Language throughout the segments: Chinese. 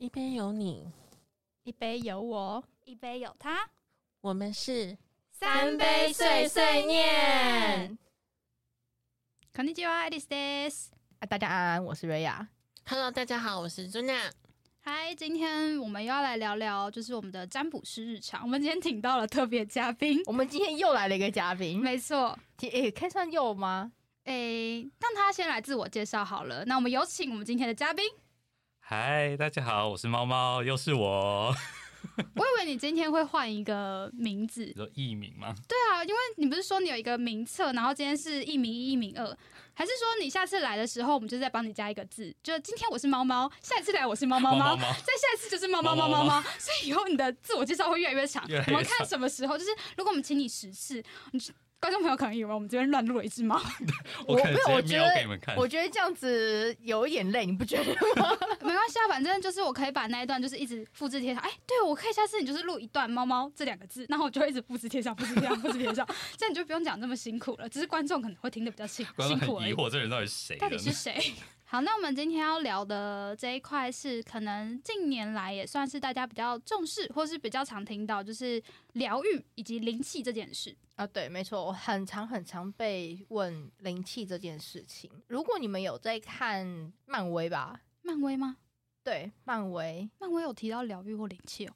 一杯有你，一杯有我，一杯有他，我们是三杯碎碎念。こんにちは、アリスです。啊，大家安安，我是瑞亚。 Hello，大家好，我是朱娜。嗨，今天我们又要来聊聊，就是我们的占卜师日常。我们今天请到了特别嘉宾，我们今天又来了一个嘉宾，没错，诶、可以算又吗？诶，让他先来自我介绍好了。那我们有请我们今天的嘉宾。 嗨，大家好，我是猫猫，又是我。我以为你今天会换一个名字。你，说艺名吗？对啊，因为你不是说你有一个名册，然后今天是艺名一、艺名二，还是说你下次来的时候，我们就再帮你加一个字，就今天我是猫猫，下一次来我是猫猫猫，再下一次就是猫猫猫猫猫，所以以后你的自我介绍会越来越长。我们看什么时候，就是如果我们请你十次，你观众朋友可能以为我们这边乱录了一只猫，我可能没有，我直接瞄觉得给你们看。我觉得这样子有一点累，你不觉得吗？没关系啊，反正就是我可以把那一段就是一直复制贴上。哎，对，我可以下次你就是录一段“猫猫”这两个字，然后我就会一直复制贴上、复制贴上、复制贴上，这样你就不用讲这么辛苦了。只是观众可能会听得比较辛辛苦而已。很疑惑，这人到底是谁？到底是谁？好，那我们今天要聊的这一块是可能近年来也算是大家比较重视，或是比较常听到，就是疗愈以及灵气这件事。啊，对，没错，我很常很常被问灵气这件事情。如果你们有在看漫威吧，漫威吗？对，漫威漫威有提到疗愈或灵气哦？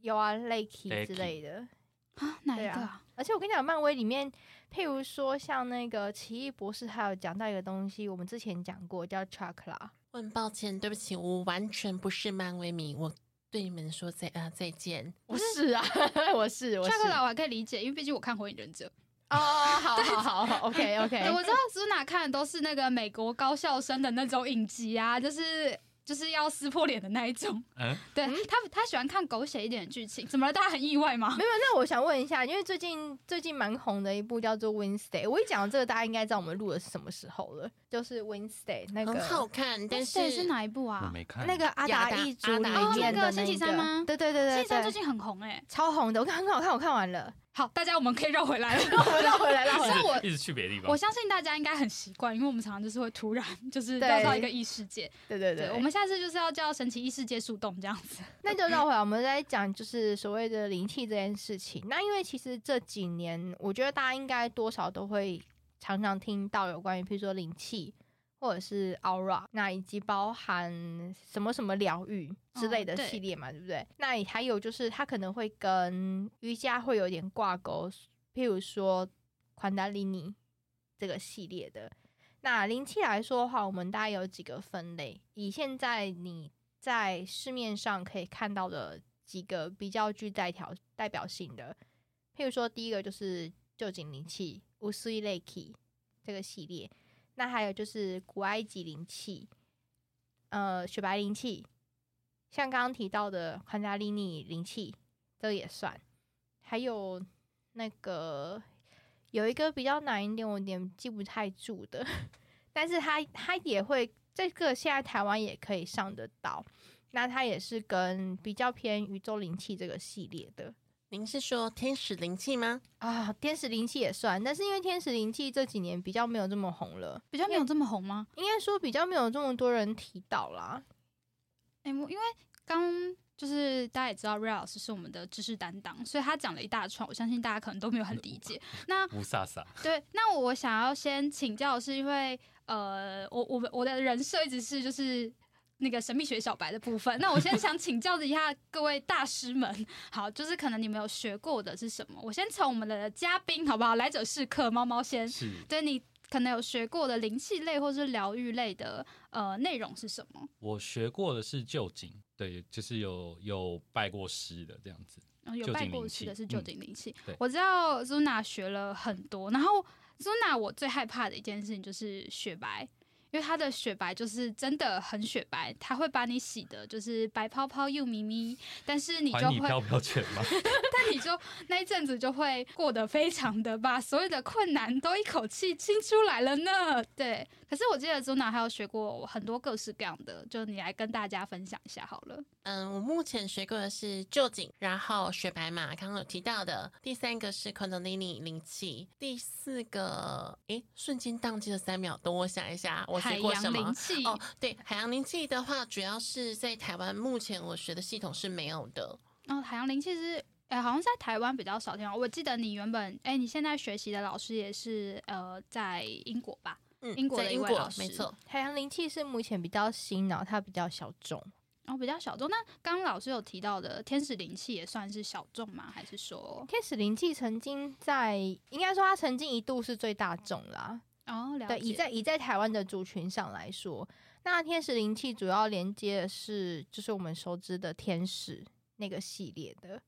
有啊，Lakey Lakey 之类的。啊，哪一个对啊？而且我跟你讲，漫威里面，譬如说像那个奇异博士，还有讲到一个东西，我们之前讲过，叫 chakra。我很抱歉，对不起，我完全不是漫威迷，我对你们说再啊再见。我是啊，我是，我是。chakra 我还可以理解，因为毕竟我看《火影忍者》。哦，好好好好，OK OK。我知道苏娜看的都是那个美国高校生的那种影集啊，就是就是要撕破脸的那一种。嗯，对他，他喜欢看狗血一点的剧情。怎么了？大家很意外吗没？有，那我想问一下，因为最近最近蛮红的一部叫做《Wednesday》，我一讲这个，大家应该知道我们录的是什么时候了，就是《Wednesday》那很好看，但，是是哪一部我啊？没看那个阿达一族里阿达面的哦那个星期三吗对对对对对，星期三最近很红哎、超红的，我看很好看，我看完了，好，大家我们可以绕回来了。绕 回绕回来，绕回来。可是我一直去别的地方。我相信大家应该很习惯，因为我们常常就是会突然就是对掉到一个异世界。对对对，对，我们下次就是要叫神奇异世界树洞这样子。那就绕回来，我们在讲就是所谓的灵气这件事情。那因为其实这几年，我觉得大家应该多少都会常常听到有关于，譬如说灵气或者是 aura，那以及包含什么什么疗愈之类的系列嘛，对不对？那也还有就是它可能会跟瑜伽会有点挂钩，譬如说宽达利尼这个系列的。那灵气来说的话，我们大概有几个分类。以现在你在市面上可以看到的几个比较具代表代表性的，譬如说第一个就是旧景灵气乌苏伊类 k 这个系列，那还有就是古埃及灵气，呃，雪白灵气，像刚刚提到的宽加利尼灵气，这也算，还有那个有一个比较难一点，我有点记不太住的，但是它它也会这个现在台湾也可以上得到，那它也是跟比较偏宇宙灵气这个系列的您是说天使灵气吗？啊，天使灵气也算，但是因为天使灵气这几年比较没有这么红了，比较没有这么红吗？应该说比较没有这么多人提到啦。哎、我因为刚就是大家也知道，瑞老师是我们的知识担当，所以他讲了一大串，我相信大家可能都没有很理解。那乌萨萨，对，那我想要先请教，是因为呃，我我我的人设一直是就是。那个神秘学小白的部分，那我先想请教一下各位大师们，好，就是可能你们有学过的是什么？我先从我们的嘉宾好不好？来者是客，猫猫先，是对你可能有学过的灵气类或是疗愈类的呃内容是什么？我学过的是旧景，对，就是有有拜过师的这样子。有拜过师的是旧嗯景灵气。对我知道 Zuna 学了很多，然后 Zuna 我最害怕的一件事情就是雪白。因为它的雪白就是真的很雪白，它会把你洗的，就是白泡泡又咪咪，但是你就会，还你飘飘拳吗？但你就那一阵子就会过得非常的把所有的困难都一口气清出来了呢。对，可是我记得 Zuna 还有学过很多各式各样的，就你来跟大家分享一下好了。嗯，我目前学过的是旧景，然后雪白马，刚刚有提到的。第三个是 Kundalini 灵气，第四个，诶，瞬间宕机了三秒，等我想一下，我我海洋学过什么灵？气哦，对，海洋灵气的话，主要是在台湾目前我学的系统是没有的。哦，海洋灵气是，哎、好像在台湾比较少听到。我记得你原本，哎、你现在学习的老师也是，呃，在英国吧？嗯，英国的英位老师没错。海洋灵气是目前比较新，然后它比较小众。然、后比较小众。那刚刚老师有提到的天使灵气也算是小众吗？还是说，天使灵气曾经在，应该说它曾经一度是最大众啦。哦，了对，以。在以在台湾的族群上来说，那天使灵气主要连接的是就是我们熟知的天使那个系列的。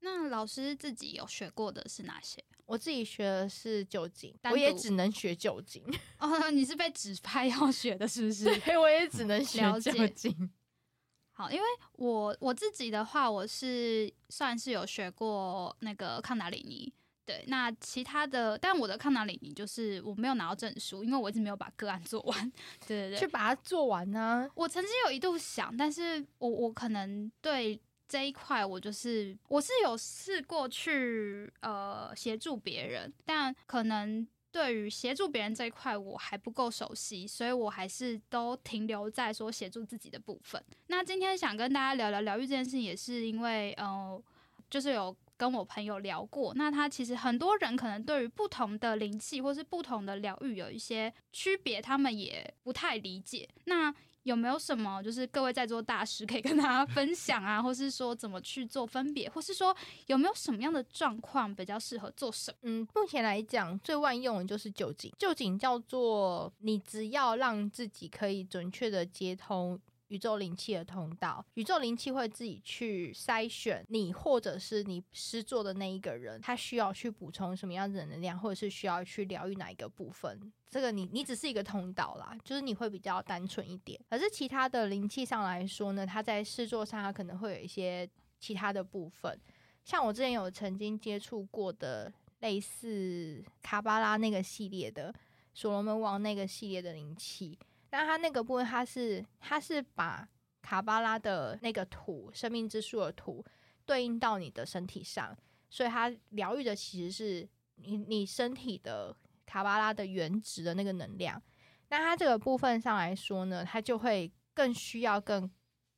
那老师自己有学过的是哪些？我自己学的是酒精，我也只能学酒精，哦，你是被指派要学的，是不是？对，我也只能学酒精。好，因为我我自己的话，我是算是有学过那个康达里尼。对，那其他的，但我的康达里尼就是我没有拿到证书，因为我一直没有把个案做完。对对对，去把它做完呢、我曾经有一度想，但是我我可能对这一块，我就是我是有试过去呃协助别人，但可能对于协助别人这一块我还不够熟悉，所以我还是都停留在说协助自己的部分。那今天想跟大家聊聊疗愈这件事情，也是因为呃，就是有。跟我朋友聊过，那他其实很多人可能对于不同的灵气或是不同的疗愈有一些区别，他们也不太理解。那有没有什么就是各位在座大师可以跟大家分享啊，或是说怎么去做分别，或是说有没有什么样的状况比较适合做什么？嗯，目前来讲最万用的就是酒精。酒精叫做你只要让自己可以准确的接通宇宙灵气的通道，宇宙灵气会自己去筛选你或者是你施作的那一个人，他需要去补充什么样的能量，或者是需要去疗愈哪一个部分。这个你你只是一个通道啦，就是你会比较单纯一点。可是其他的灵气上来说呢，它在施作上它可能会有一些其他的部分。像我之前有曾经接触过的类似卡巴拉那个系列的所罗门王那个系列的灵气，那它那个部分它是它是把卡巴拉的那个图生命之树的图对应到你的身体上，所以它疗愈的其实是你你身体的卡巴拉的原值的那个能量。那它这个部分上来说呢，它就会更需要更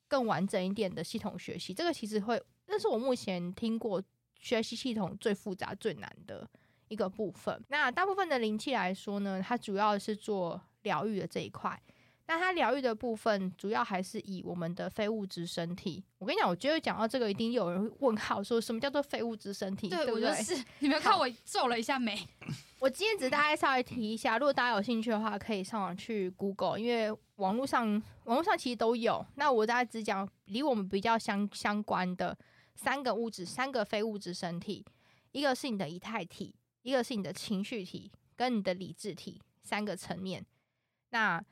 更完整一点的系统学习。这个其实会，这是我目前听过学习系统最复杂最难的一个部分。那大部分的灵气来说呢，它主要是做疗愈的这一块。那它疗愈的部分，主要还是以我们的非物质身体。我跟你讲，我觉得讲到这个，一定有人会问号，说什么叫做非物质身体？对不对？我就是你们看我皱了一下眉，我今天只是大概稍微提一下，如果大家有兴趣的话，可以上网去 Google，因为网络上网络上其实都有。那我大概只讲离我们比较相相关的三个物质，三个非物质身体，一个是你的仪态体，一个是你的情绪体，跟你的理智体三个层面。那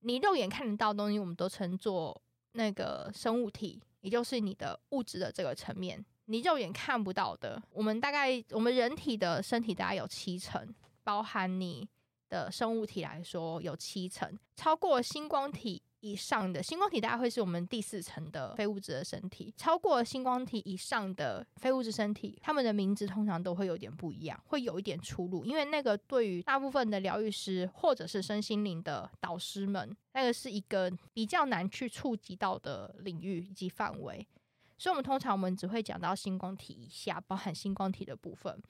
你肉眼看得到的东西，我们都称作那个生物体，也就是你的物质的这个层面。你肉眼看不到的，我们大概我们人体的身体大概有七成，包含你的生物体来说有七成，超过星光体以上的星光体大概会是我们第四层的非物质的身体，超过星光体以上的非物质身体，他们的名字通常都会有点不一样，会有一点出入，因为那个对于大部分的疗愈师或者是身心灵的导师们，那个是一个比较难去触及到的领域以及范围。所以，我们通常我们只会讲到星光体以下，包含星光体的部分。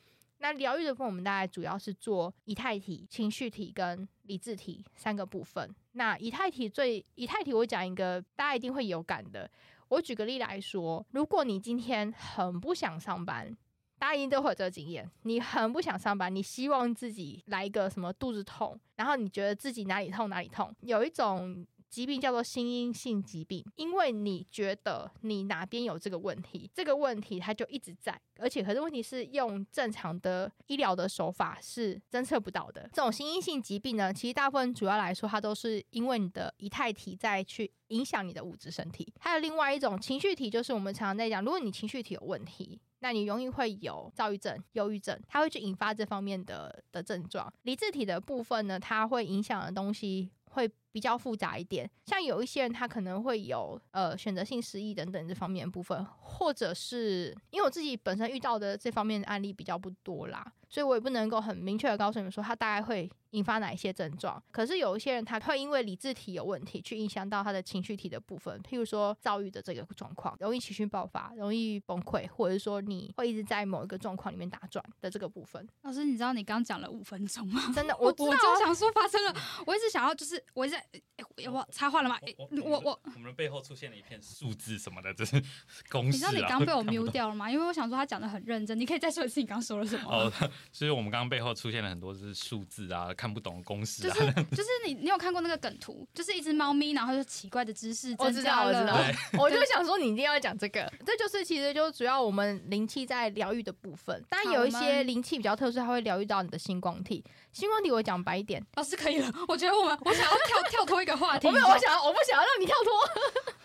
那疗愈的部分，我们大概主要是做以太体、情绪体跟理智体三个部分。那以太体最以太体，我讲一个大家一定会有感的。我举个例来说，如果你今天很不想上班，大家一定都会有这个经验，你很不想上班，你希望自己来一个什么肚子痛，然后你觉得自己哪里痛哪里痛，有一种。疾病叫做心因性疾病，因为你觉得你哪边有这个问题，这个问题它就一直在，而且可是问题是用正常的医疗的手法是侦测不到的。这种心因性疾病呢，其实大部分主要来说，它都是因为你的仪态体在去影响你的物质身体。还有另外一种情绪体，就是我们常常在讲，如果你情绪体有问题。那你容易会有躁郁症、忧郁症，它会去引发这方面的的症状。理智体的部分呢，它会影响的东西会比较复杂一点。像有一些人他可能会有呃选择性失忆等等这方面的部分，或者是因为我自己本身遇到的这方面的案例比较不多啦，所以我也不能够很明确的告诉你们说他大概会引发哪一些症状。可是有一些人他会因为理智体有问题，去影响到他的情绪体的部分，譬如说躁郁的这个状况，容易情绪爆发，容易崩溃，或者是说你会一直在某一个状况里面打转的这个部分。老师，你知道你刚讲了五分钟吗？真的，我我知道啊我就想说发生了，我一直想要就是我一直在，哎要不要插话了吗？哎我我我们的背后出现了一片数字什么的，这是 公式啊。你知道你刚被我 mute 掉了吗？因为我想说他讲的很认真，你可以再说一次你刚说了什么？哦，所以我们刚刚背后出现了很多是数字啊，看不懂的公式啊。就是就是你你有看过那个梗图，就是一只猫咪，然后就奇怪的姿势我知增加道，我知道我就想说你一定要讲这个，这就是其实就主要我们灵气在疗愈的部分。当然有一些灵气比较特殊，它会疗愈到你的星光体。星光体我讲白一点，老师可以了，我觉得我们我想要跳跳脱一个话题，我没有，我想要，我不想要让你跳脱。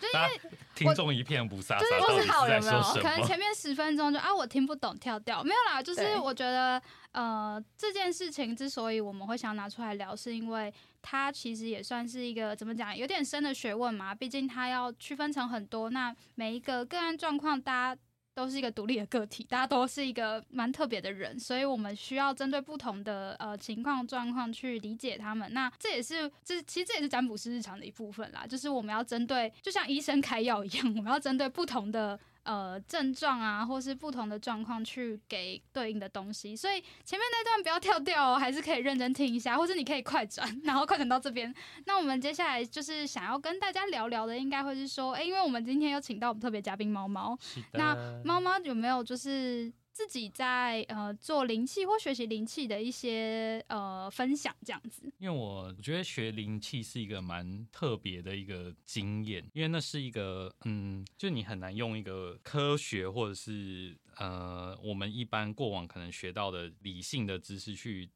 因为听众一片不飒飒，就是到底是好人没有说什么？可能前面十分钟就啊，我听不懂，跳掉。没有啦，就是我觉得，呃，这件事情之所以我们会想拿出来聊，是因为它其实也算是一个怎么讲，有点深的学问嘛。毕竟它要区分成很多，那每一个个案状况，大家。都是一个独立的个体，大家都是一个蛮特别的人，所以我们需要针对不同的呃情况状况去理解他们。那这也是这其实这也是占卜师日常的一部分啦，就是我们要针对，就像医生开药一样，我们要针对不同的呃症状啊，或是不同的状况去给对应的东西。所以前面那段不要跳掉哦，还是可以认真听一下，或者你可以快转，然后快转到这边。那我们接下来就是想要跟大家聊聊的，应该会是说，诶，因为我们今天有请到我们特别嘉宾猫猫，那猫猫有没有就是自己在呃做灵气或学习灵气的一些呃分享这样子？因为我觉得学灵气是一个蛮特别的一个经验，因为那是一个嗯，就你很难用一个科学或者是呃我们一般过往可能学到的理性的知识去。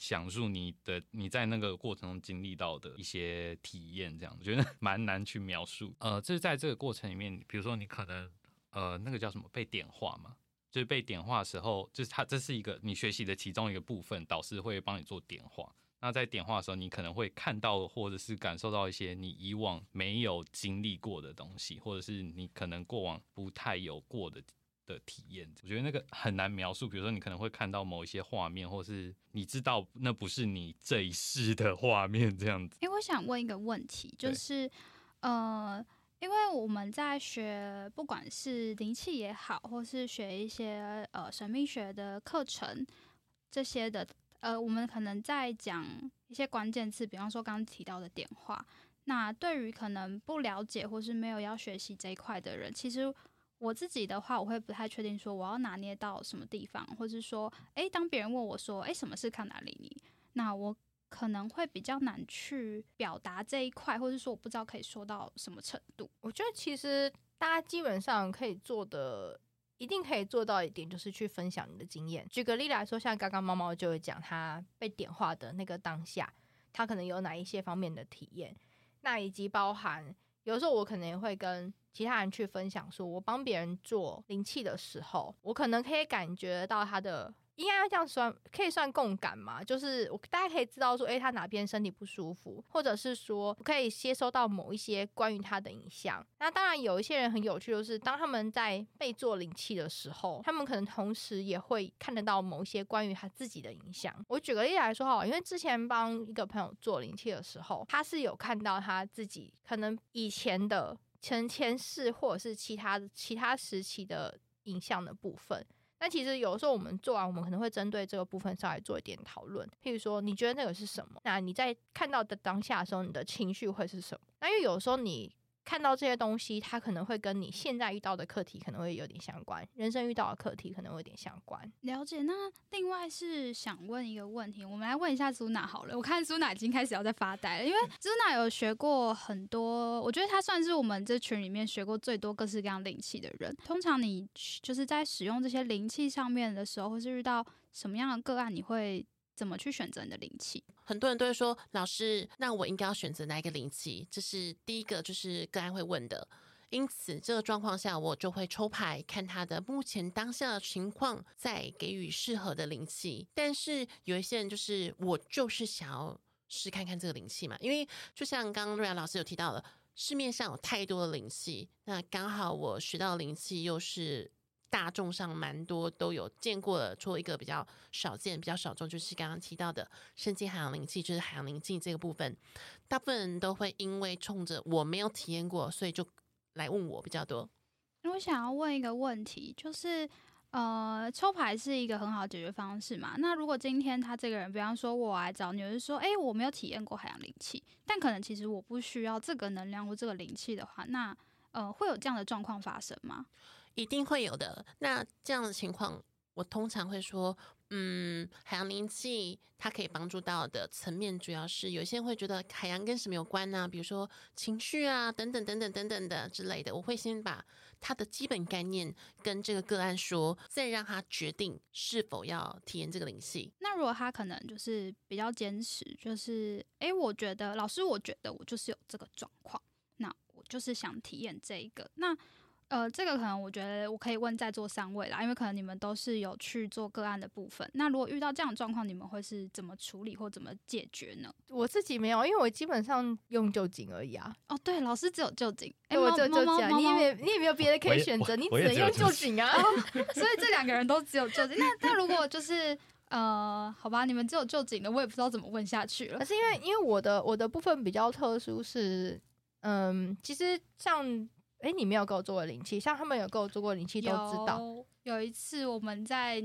讲述你的你在那个过程中经历到的一些体验，这样我觉得 蛮难去描述。呃，就是在这个过程里面，比如说你可能呃那个叫什么被点化嘛，就是被点化的时候，就是它这是一个你学习的其中一个部分，导师会帮你做点化。那在点化的时候，你可能会看到或者是感受到一些你以往没有经历过的东西，或者是你可能过往不太有过的的体验。我觉得那个很难描述。比如说，你可能会看到某一些画面，或是你知道那不是你这一世的画面，这样子。因为我想问一个问题，就是呃，因为我们在学不管是灵气也好，或是学一些呃神秘学的课程这些的，呃，我们可能在讲一些关键词，比方说刚刚提到的点化。那对于可能不了解或是没有要学习这一块的人，其实我自己的话，我会不太确定说我要拿捏到什么地方，或是说，诶，当别人问我说，诶，什么是康达里尼？那我可能会比较难去表达这一块，或者说我不知道可以说到什么程度。我觉得其实大家基本上可以做的，一定可以做到一点，就是去分享你的经验。举个例来说，像刚刚猫猫就会讲他被点化的那个当下，他可能有哪一些方面的体验，那以及包含有时候我可能也会跟其他人去分享，说我帮别人做灵气的时候，我可能可以感觉到他的。应该要这样算，可以算共感嘛？就是我大家可以知道说，诶，他哪边身体不舒服，或者是说可以接收到某一些关于他的影像。那当然有一些人很有趣，就是当他们在被做灵气的时候，他们可能同时也会看得到某一些关于他自己的影像。我举个例子来说哈，因为之前帮一个朋友做灵气的时候，他是有看到他自己可能以前的前前世或者是其他其他时期的影像的部分。那其实有时候我们做完，我们可能会针对这个部分稍微做一点讨论。譬如说，你觉得那个是什么？那你在看到的当下的时候，你的情绪会是什么？那因为有时候你看到这些东西，它可能会跟你现在遇到的课题可能会有点相关，人生遇到的课题可能会有点相关。了解。那另外是想问一个问题，我们来问一下苏娜好了。我看苏娜已经开始要在发呆了，因为苏娜有学过很多，我觉得她算是我们这群里面学过最多各式各样灵气的人。通常你就是在使用这些灵气上面的时候，或是遇到什么样的个案，你会怎么去选择你的灵气？很多人都会说，老师，那我应该要选择哪一个灵气？这是第一个，就是个案会问的。因此，这个状况下，我就会抽牌看他的目前当下的情况，再给予适合的灵气。但是有一些人就是，我就是想要试看看这个灵气嘛。因为就像刚刚瑞亚老师有提到的，市面上有太多的灵气，那刚好我学到灵气又是大众上蛮多都有见过的，除了一个比较少见、比较少众，就是刚刚提到的深界海洋灵气，就是海洋灵气这个部分，大部分人都会因为冲着我没有体验过，所以就来问我比较多。我想要问一个问题，就是呃，抽牌是一个很好的解决方式嘛？那如果今天他这个人，比方说我来找你，就是说，哎、我没有体验过海洋灵气，但可能其实我不需要这个能量或这个灵气的话，那呃，会有这样的状况发生吗？一定会有的。那这样的情况，我通常会说，嗯，海洋灵气它可以帮助到的层面，主要是有些人会觉得海洋跟什么有关呢、比如说情绪啊，等等等等等等的之类的。我会先把它的基本概念跟这个个案说，再让他决定是否要体验这个灵气。那如果他可能就是比较坚持，就是哎、诶我觉得老师，我觉得我就是有这个状况，那我就是想体验这一个。那呃，这个可能我觉得我可以问在座三位啦，因为可能你们都是有去做个案的部分。那如果遇到这样的状况，你们会是怎么处理或怎么解决呢？我自己没有，因为我基本上用旧警而已啊。哦，对，老师只有就警，哎、对我猫只有旧警你也没有你也没有别的可以选择，你只有旧只能用旧警啊。所以这两个人都只有就警。那那如果就是呃，好吧，你们只有就警的，我也不知道怎么问下去了可。是因为因为我的我的部分比较特殊是，嗯，其实像哎、你没有给我做过灵气，像他们有给我做过灵气都知道。有有一次我们在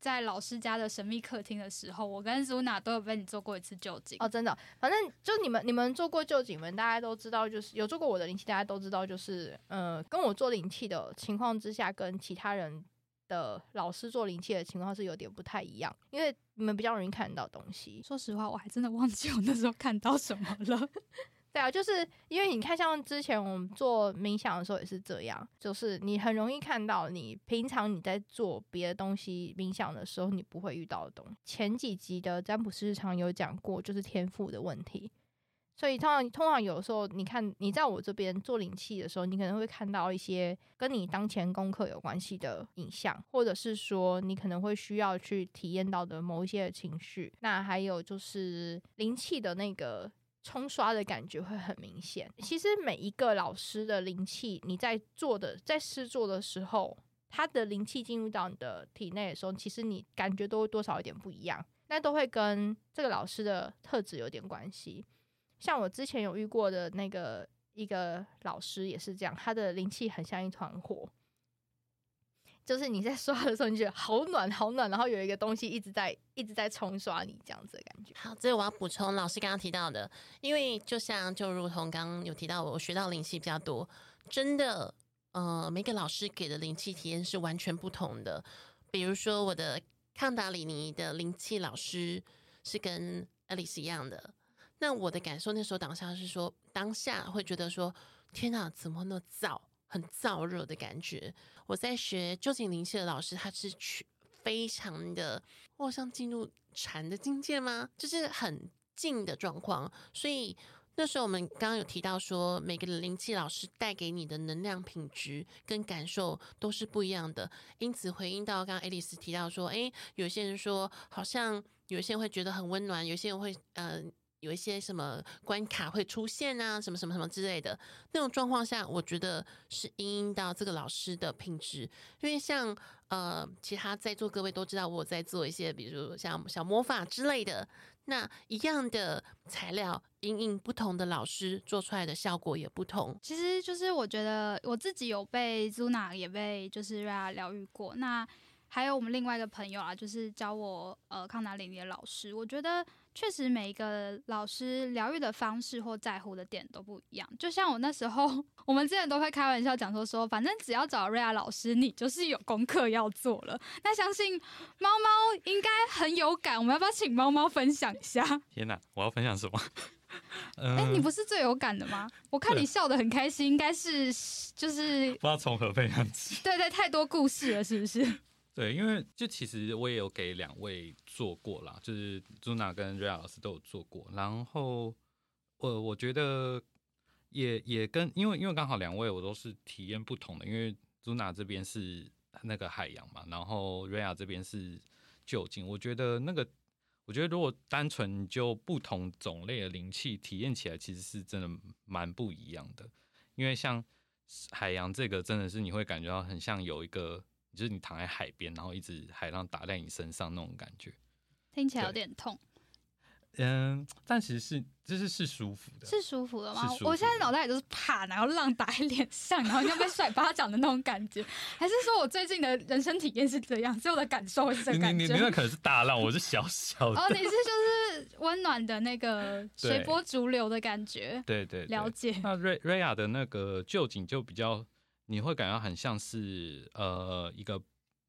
在老师家的神秘客厅的时候，我跟 Zuna 都有被你做过一次旧景。哦，真的，反正就你们你们做过旧景们，大家都知道，就是有做过我的灵气，大家都知道，就是呃，跟我做灵气的情况之下，跟其他人的老师做灵气的情况是有点不太一样，因为你们比较容易看到东西。说实话，我还真的忘记我那时候看到什么了。对啊，就是因为你看，像之前我们做冥想的时候也是这样，就是你很容易看到你平常你在做别的东西冥想的时候，你不会遇到的东西。前几集的占卜师常有讲过，就是天赋的问题。所以通常通常有时候，你看你在我这边做灵气的时候，你可能会看到一些跟你当前功课有关系的影像，或者是说你可能会需要去体验到的某一些情绪。那还有就是灵气的那个冲刷的感觉会很明显。其实每一个老师的灵气，你在做的在试做的时候，他的灵气进入到你的体内的时候，其实你感觉都会多少有点不一样，那都会跟这个老师的特质有点关系。像我之前有遇过的那个一个老师也是这样，他的灵气很像一团火。就是你在刷的时候，你觉得好暖好暖，然后有一个东西一直在一直在冲刷你这样子的感觉。好，这个我要补充老师刚刚提到的，因为就像就如同刚刚有提到，我学到灵气比较多，真的，呃，每个老师给的灵气体验是完全不同的。比如说我的康达里尼的灵气老师是跟艾丽丝一样的，那我的感受那时候当下是说，当下会觉得说，天哪，怎么那么燥，很燥热的感觉。我在学究竟灵气的老师，他是去非常的，我像进入禅的境界吗？就是很静的状况，所以。那时候我们刚刚有提到说，每个灵气老师带给你的能量品质跟感受都是不一样的。因此回应到刚刚爱丽丝提到说，诶，有些人说好像有些人会觉得很温暖，有些人会呃有一些什么关卡会出现啊，什么什么什么之类的那种状况下，我觉得是因应到这个老师的品质，因为像呃其他在座各位都知道我在做一些，比如像小魔法之类的。那一样的材料，因应不同的老师做出来的效果也不同。其实就是我觉得我自己有被 Zuna 也被就是 Ria 疗愈过，那还有我们另外一个朋友啊，就是教我呃康达里的老师，我觉得确实每一个老师疗愈的方式或在乎的点都不一样。就像我那时候，我们之前都会开玩笑讲说说，反正只要找 Ria 老师，你就是有功课要做了。那相信猫猫应该很有感，我们要不要请猫猫分享一下？天哪，我要分享什么？嗯、哎、你不是最有感的吗？我看你笑得很开心，应该是就是不知道从何分享起。对对，太多故事了，是不是？对，因为就其实我也有给两位做过啦，就是 Zuna 跟 Ria 老师都有做过，然后我我觉得也也跟因为因为刚好两位我都是体验不同的，因为 Zuna 这边是那个海洋嘛，然后 Ria 这边是就近，我觉得那个我觉得如果单纯就不同种类的灵气体验起来，其实是真的蛮不一样的。因为像海洋这个，真的是你会感觉到很像有一个，就是你躺在海边，然后一直海浪打在你身上那种感觉。听起来有点痛，嗯，但其实是就是是舒服的，是舒服的吗我现在脑袋里都是啪，然后浪打在脸上，然后像被甩巴掌的那种感觉，还是说我最近的人生体验是这样，所以我的感受是这个你感觉？你你那可能是大浪，我是小小的。哦，你是就是温暖的那个随波逐流的感觉，对对对了解。那瑞瑞亚的那个旧景就比较，你会感觉到很像是呃一个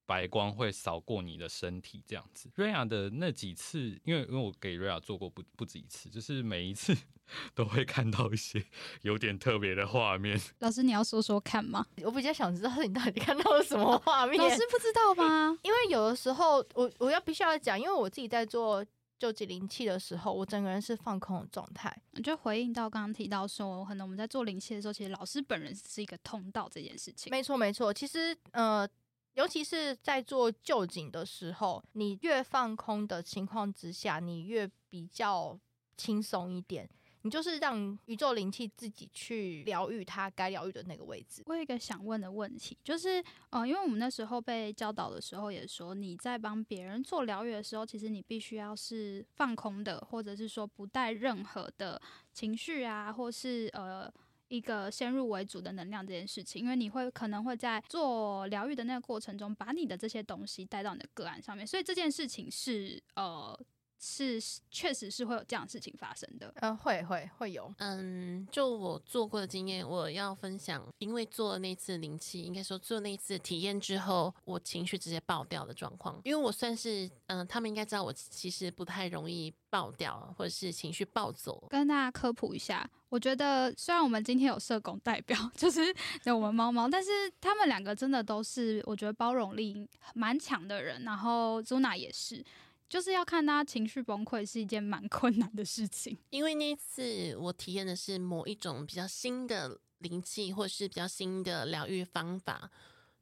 白光会扫过你的身体这样子。瑞亚的那几次，因为因为我给瑞亚做过不不止一次，就是每一次 都会看到一些 有点特别的画面。老师，你要说说看吗？我比较想知道你到底看到了什么画面。老师不知道吗？因为有的时候我我要必须要讲，因为我自己在做救济灵气的时候，我整个人是放空的状态。我就回应到刚刚提到说，可能我们在做灵气的时候，其实老师本人是一个通道这件事情。没错没错，其实呃，尤其是在做旧景的时候，你越放空的情况之下，你越比较轻松一点。你就是让宇宙灵气自己去疗愈它该疗愈的那个位置。我有一个想问的问题，就是，呃，因为我们那时候被教导的时候也说，你在帮别人做疗愈的时候，其实你必须要是放空的，或者是说不带任何的情绪啊，或是呃一个先入为主的能量这件事情，因为你会可能会在做疗愈的那个过程中，把你的这些东西带到你的个案上面，所以这件事情是呃是确实是会有这样的事情发生的。呃，会会会有，嗯，就我做过的经验，我要分享，因为做了那次灵气，应该说做那次体验之后，我情绪直接爆掉的状况。因为我算是，嗯、他们应该知道我其实不太容易爆掉，或者是情绪暴走。跟大家科普一下，我觉得虽然我们今天有社工代表，就是有我们猫猫，但是他们两个真的都是我觉得包容力蛮强的人，然后 Zuna 也是，就是要看他情绪崩溃是一件蛮 困难的事情。因为那一次我体验的是某一种比较新的灵气，或是比较新的疗愈方法。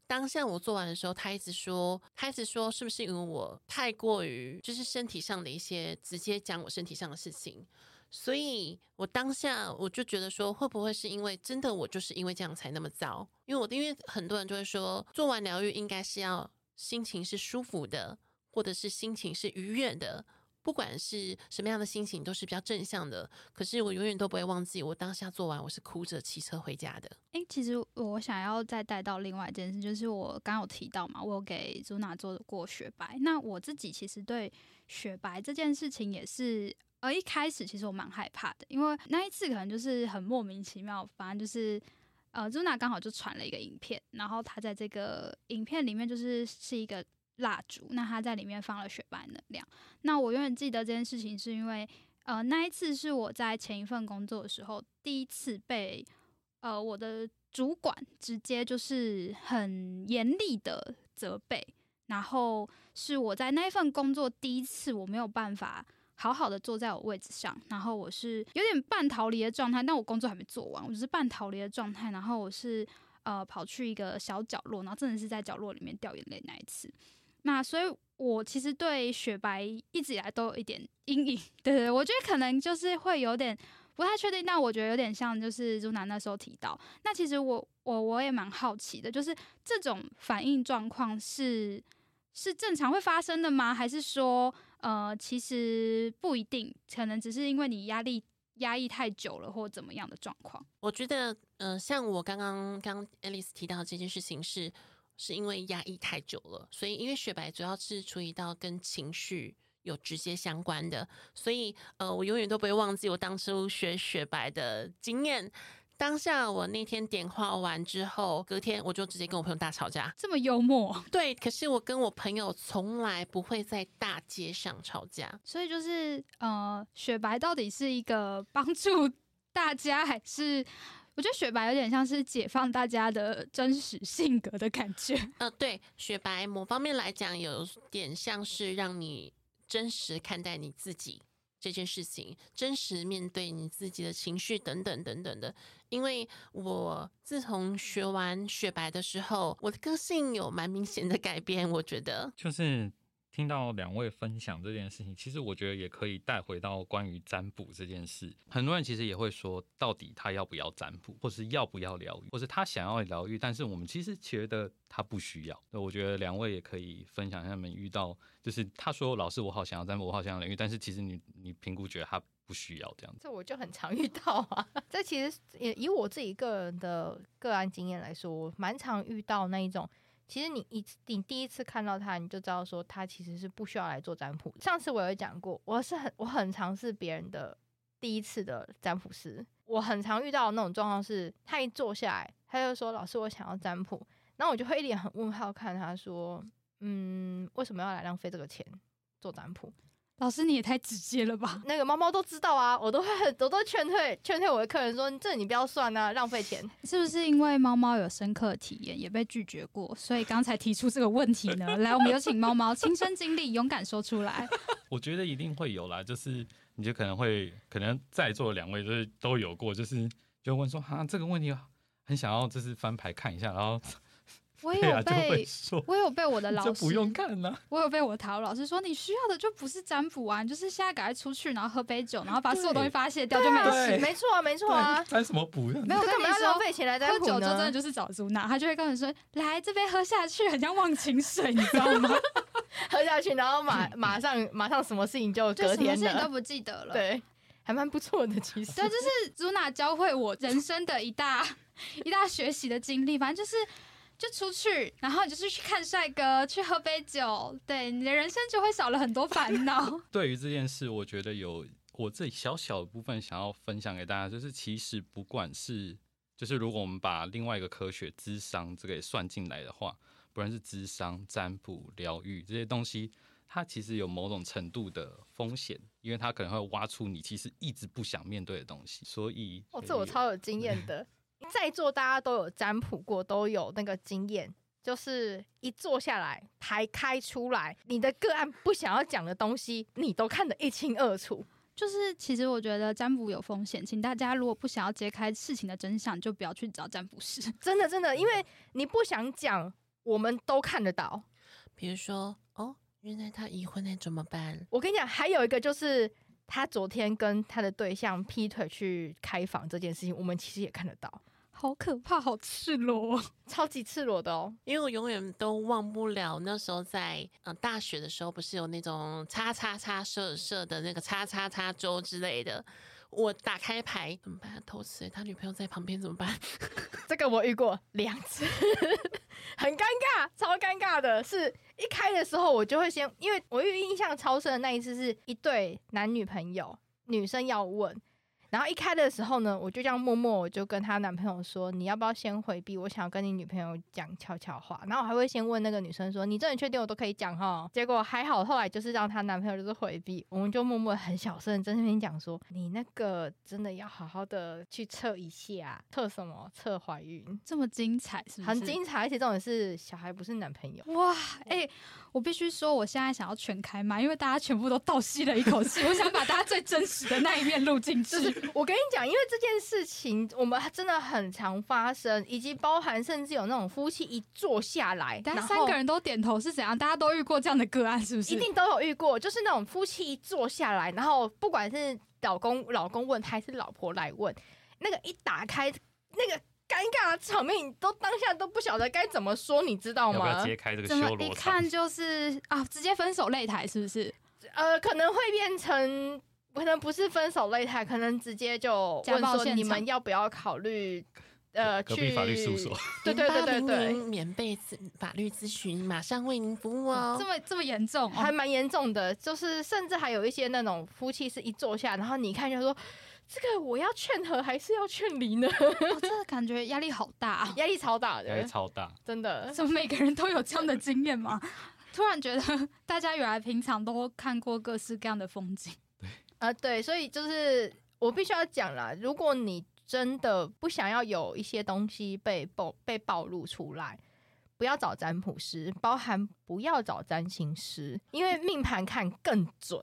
当下我做完的时候，他一直说，他一直说，是不是因为我太过于就是身体上的一些直接讲我身体上的事情，所以我当下我就觉得说，会不会是因为真的我就是因为这样才那么糟？因为我因为很多人就会说，做完疗愈应该是要心情是舒服的，或者是心情是愉悦的，不管是什么样的心情，都是比较正向的。可是我永远都不会忘记，我当下做完，我是哭着骑车回家的。诶，其实我想要再带到另外一件事，就是我刚有提到嘛，我有给朱娜做过雪白。那我自己其实对雪白这件事情也是，呃，一开始其实我蛮害怕的，因为那一次可能就是很莫名其妙，反正就是。呃朱娜刚好就传了一个影片，然后他在这个影片里面就是是一个蜡烛，那他在里面放了雪白能量。那我永远记得这件事情，是因为呃那一次是我在前一份工作的时候第一次被呃我的主管直接就是很严厉的责备，然后是我在那一份工作第一次我没有办法。好好的坐在我位置上，然后我是有点半逃离的状态，但我工作还没做完，我只是半逃离的状态，然后我是呃跑去一个小角落，然后真的是在角落里面掉眼泪那一次。那所以，我其实对雪白一直以来都有一点阴影。对对，我觉得可能就是会有点不太确定，但我觉得有点像就是朱楠那时候提到。那其实我我我也蛮好奇的，就是这种反应状况是是正常会发生的吗？还是说呃其实不一定，可能只是因为你压力压抑太久了或怎么样的状况？我觉得，呃，像我刚刚刚 Alice 提到这件事情，是因为压抑太久了，所以因为雪白主要是处理到跟情绪有直接相关的，所以呃，我永远都不会忘记我当初学雪白的经验。当下我那天点化完之后，隔天我就直接跟我朋友大吵架。这么幽默，对，可是我跟我朋友从来不会在大街上吵架。所以就是呃，雪白到底是一个帮助大家，还是我觉得雪白有点像是解放大家的真实性格的感觉？呃，对，雪白某方面来讲，有点像是让你真实看待你自己这件事情，真实面对你自己的情绪等等等等的。因为我自从学完雪白的时候，我的个性有蛮明显的改变，我觉得。就是听到两位分享这件事情，其实我觉得也可以带回到关于占卜这件事。很多人其实也会说，到底他要不要占卜，或是要不要疗愈，或是他想要疗愈，但是我们其实觉得他不需要。那我觉得两位也可以分享一下，他们遇到就是他说老师我好想要占卜，我好想要疗愈，但是其实你你评估觉得他不需要这样子。这我就很常遇到啊。这其实也以我自己个人的个案经验来说，我蛮常遇到那一种。其实你一你第一次看到他，你就知道说他其实是不需要来做占卜。上次我有讲过，我是很我很尝试别人的第一次的占卜师。我很常遇到那种状况是，他一坐下来，他就说：“老师，我想要占卜。”然后我就会一脸很问号看他说：“嗯，为什么要来浪费这个钱做占卜？”老师，你也太直接了吧？那个猫猫都知道啊，我都会，我都劝退劝退我的客人说，这你不要算啊，浪费钱。是不是因为猫猫有深刻体验，也被拒绝过，所以刚才提出这个问题呢？来，我们有请猫猫亲身经历，勇敢说出来。我觉得一定会有啦，就是你就可能会，可能在座两位就是都有过，就是就问说，哈，这个问题很想要，就是翻牌看一下，然后。我也有被，我有被我的老师不用看了。我有被我塔罗老师说，你需要的就不是占卜啊，就是现在赶快出去，然后喝杯酒，然后把所有东西发泄掉就没事。没错啊，没错啊。占什么卜？没有跟你说，浪费钱来占卜喝酒就真的就是找朱娜，他就会跟你说，来这杯喝下去，很像忘情水，你知道吗？喝下去，然后马马上马上什么事情就隔天的都不记得了。对，还蛮不错的，其实。对，这是朱娜教会我人生的一大一大学习的经历，反正就是。就出去，然后就是去看帅哥，去喝杯酒，对你的人生就会少了很多烦恼。对于这件事，我觉得有我自己小小的部分想要分享给大家，就是其实不管是，就是如果我们把另外一个科学智商这个也算进来的话，不论是智商、占卜、疗愈这些东西，它其实有某种程度的风险，因为它可能会挖出你其实一直不想面对的东西。所以，哦，这我超有经验的。在座大家都有占卜过，都有那个经验，就是一坐下来，牌开出来，你的个案不想要讲的东西，你都看得一清二楚。就是其实我觉得占卜有风险，请大家如果不想要揭开事情的真相，就不要去找占卜师。真的真的，因为你不想讲，我们都看得到。比如说，哦，原来他已婚，那怎么办？我跟你讲，还有一个就是他昨天跟他的对象劈腿去开房这件事情，我们其实也看得到。好可怕，好赤裸，超级赤裸的哦！因为我永远都忘不了那时候在呃大学的时候，不是有那种叉叉叉社社的那个叉叉叉周之类的。我打开牌怎么办？偷吃？他女朋友在旁边怎么办？这个我遇过两次，很尴尬，超尴尬的。是一开的时候，我就会先，因为我有印象超深的那一次，是一对男女朋友，女生要问。然后一开的时候呢，我就这样默默，我就跟她男朋友说：“你要不要先回避？我想要跟你女朋友讲悄悄话。”然后我还会先问那个女生说：“你真的确定我都可以讲哈？”结果还好，后来就是让她男朋友就是回避，我们就默默很小声在那边讲说：“你那个真的要好好的去测一下，测什么？测怀孕？这么精彩是？很精彩，而且重点是小孩不是男朋友哇！哎，我必须说，我现在想要全开麦，因为大家全部都倒吸了一口气，我想把大家最真实的那一面录进 去。我跟你讲，因为这件事情我们真的很常发生，以及包含甚至有那种夫妻一坐下来，但三个人都点头是怎样？大家都遇过这样的个案是不是？一定都有遇过，就是那种夫妻一坐下来，然后不管是老公老公问还是老婆来问，那个一打开那个尴尬的场面，你都当下都不晓得该怎么说，你知道吗？揭开这个修罗一看就是啊，直接分手擂台是不是？呃，可能会变成。可能不是分手擂台，可能直接就问说你们要不要考虑呃去法律事务所？对对对对对，免费法律咨询，马上为您服务哦。这么这么严重，还蛮严重的，就是甚至还有一些那种夫妻是一坐下，然后你看就说这个我要劝和还是要劝离呢？我真的感觉压力好大，压力超大的，压力超大，真的。怎么每个人都有这样的经验吗？突然觉得大家原来平常都看过各式各样的风景。啊，对，所以就是我必须要讲啦。如果你真的不想要有一些东西被暴被暴露出来，不要找占卜师，包含不要找占星师，因为命盘看更准。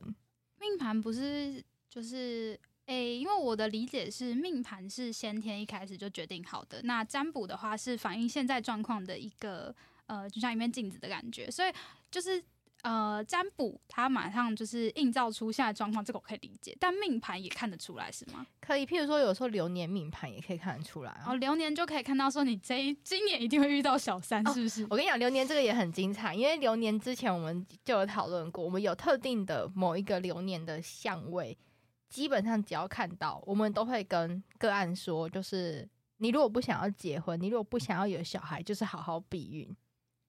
命盘不是就是诶，因为我的理解是命盘是先天一开始就决定好的，那占卜的话是反映现在状况的一个呃，就像一面镜子的感觉，所以就是。呃，占卜它马上就是映照出现在状况，这个我可以理解，但命盘也看得出来是吗？可以，譬如说有时候流年命盘也可以看得出来、啊。然后流年就可以看到说你这一今年一定会遇到小三，是不是？我跟你讲，流年这个也很精彩，因为流年之前我们就有讨论过，我们有特定的某一个流年的相位，基本上只要看到，我们都会跟个案说，就是你如果不想要结婚，你如果不想要有小孩，就是好好避孕。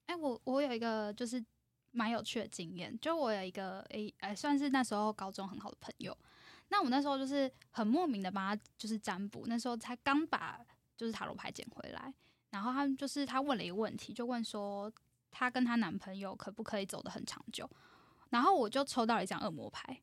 哎、我我有一个就是蛮有趣的经验，就我有一个诶，哎、算是那时候高中很好的朋友。那我那时候就是很莫名的帮他就是占卜，那时候才刚把就是塔罗牌捡回来，然后他就是他问了一个问题，就问说她跟她男朋友可不可以走得很长久，然后我就抽到了一张恶魔牌，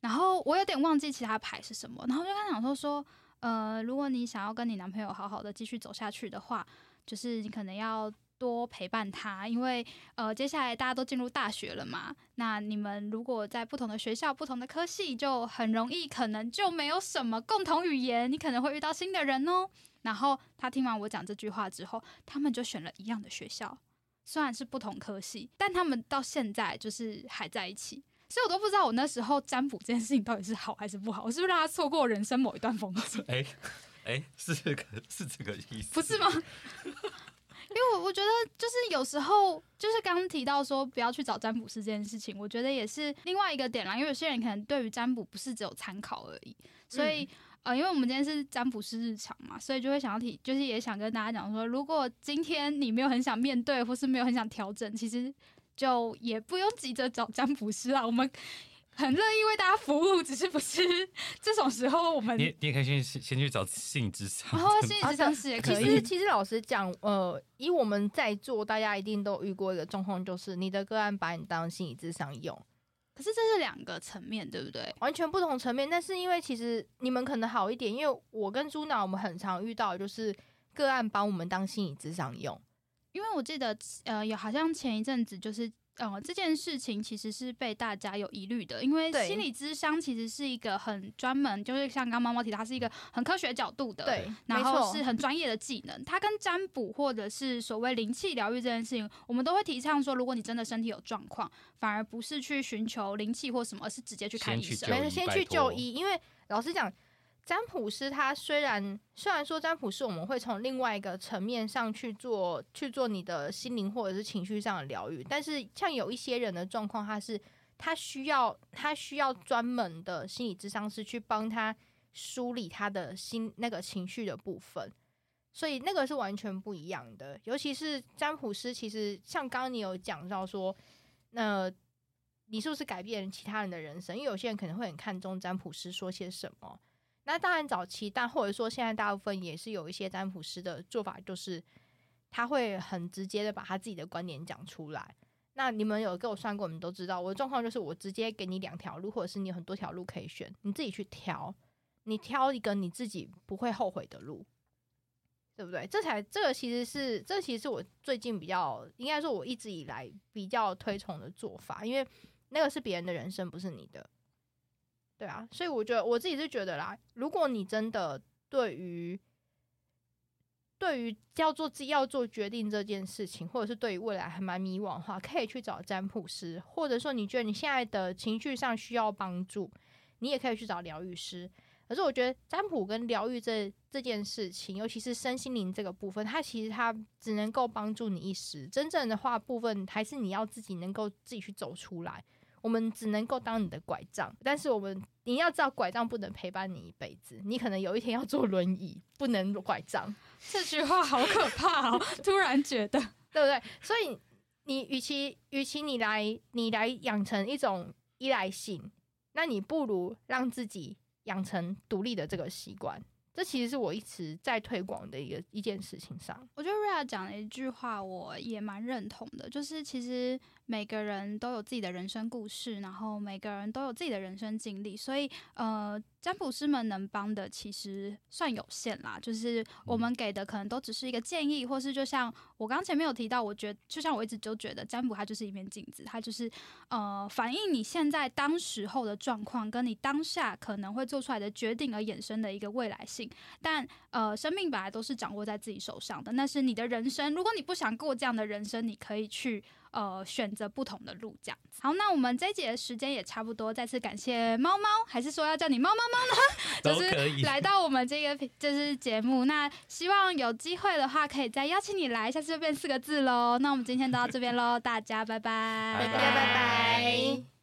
然后我有点忘记其他牌是什么，然后就跟他讲说说，呃，如果你想要跟你男朋友好好的继续走下去的话，就是你可能要多陪伴他，因为呃，接下来大家都进入大学了嘛，那你们如果在不同的学校、不同的科系，就很容易可能就没有什么共同语言，你可能会遇到新的人哦。然后他听完我讲这句话之后，他们就选了一样的学校，虽然是不同科系，但他们到现在就是还在一起。所以我都不知道我那时候占卜这件事情到底是好还是不好，我是不是让他错过人生某一段风景？哎哎，是这个是这个意思，不是吗？因为我我觉得就是有时候就是刚刚提到说不要去找占卜师这件事情，我觉得也是另外一个点啦。因为有些人可能对于占卜不是只有参考而已，所以、呃，因为我们今天是占卜师日常嘛，所以就会想要提，就是也想跟大家讲说，如果今天你没有很想面对，或是没有很想调整，其实就也不用急着找占卜师啦。我们很乐意为大家服务，只是不是这种时候我们。你你也可以先先去找心理智商。然后心理咨商师也可以，其实，其实老实讲，呃，以我们在座，大家一定都遇过一个状况，就是你的个案把你当心理智商用，可是这是两个层面，对不对？完全不同层面。但是因为其实你们可能好一点，因为我跟朱娜，我们很常遇到就是个案把我们当心理智商用。因为我记得，呃，有好像前一阵子就是。呃，这件事情其实是被大家有疑虑的，因为心理咨商其实是一个很专门，就是像刚刚猫猫提到，它是一个很科学角度的，，对，然没错后是很专业的技能。它跟占卜或者是所谓灵气疗愈这件事情，我们都会提倡说，如果你真的身体有状况，反而不是去寻求灵气或什么，而是直接去看医生。先去就医，因为老实讲，占卜师他虽然虽然说占卜师我们会从另外一个层面上去做去做你的心灵或者是情绪上的疗愈，但是像有一些人的状况，他是他需要他需要专门的心理咨商师去帮他梳理他的心那个情绪的部分。所以那个是完全不一样的，尤其是占卜师，其实像刚刚你有讲到说，那你是不是改变其他人的人生？因为有些人可能会很看重占卜师说些什么。那当然早期，但或者说现在大部分也是有一些占卜师的做法，就是他会很直接的把他自己的观点讲出来。那你们有给我算过，你们都知道我的状况就是我直接给你两条路，或者是你很多条路可以选，你自己去挑，你挑一个你自己不会后悔的路。对不对？这才这个其实是这其实是我最近比较应该说我一直以来比较推崇的做法，因为那个是别人的人生，不是你的。对啊，所以我觉得我自己是觉得啦，如果你真的对于对于要做自己要做决定这件事情，或者是对于未来还蛮迷惘的话，可以去找占卜师，或者说你觉得你现在的情绪上需要帮助，你也可以去找疗愈师。可是我觉得占卜跟疗愈这这件事情，尤其是身心灵这个部分，它其实它只能够帮助你一时，真正的话部分还是你要自己能够自己去走出来。我们只能够当你的拐杖，但是我们你要知道，拐杖不能陪伴你一辈子，你可能有一天要坐轮椅，不能拐杖，这句话好可怕哦！突然觉得，对不对？所以你与其与其你来你来养成一种依赖性，那你不如让自己养成独立的这个习惯。这其实是我一直在推广的一个一件事情上。我觉得瑞亚讲了一句话，我也蛮认同的，就是其实每个人都有自己的人生故事，然后每个人都有自己的人生经历，所以呃，占卜师们能帮的其实算有限啦。就是我们给的可能都只是一个建议，或是就像我刚前面有提到，我觉得就像我一直就觉得占卜它就是一面镜子，它就是呃反映你现在当时候的状况，跟你当下可能会做出来的决定而衍生的一个未来性。但呃，生命本来都是掌握在自己手上的，那是你的人生。如果你不想过这样的人生，你可以去呃选择不同的路这样子。好，那我们这一节的时间也差不多，再次感谢猫猫，还是说要叫你猫猫猫呢？就是都可以。来到我们这个就是节目，那希望有机会的话，可以再邀请你来，下次就变四个字喽。那我们今天到这边喽，大家拜拜，拜大家拜拜。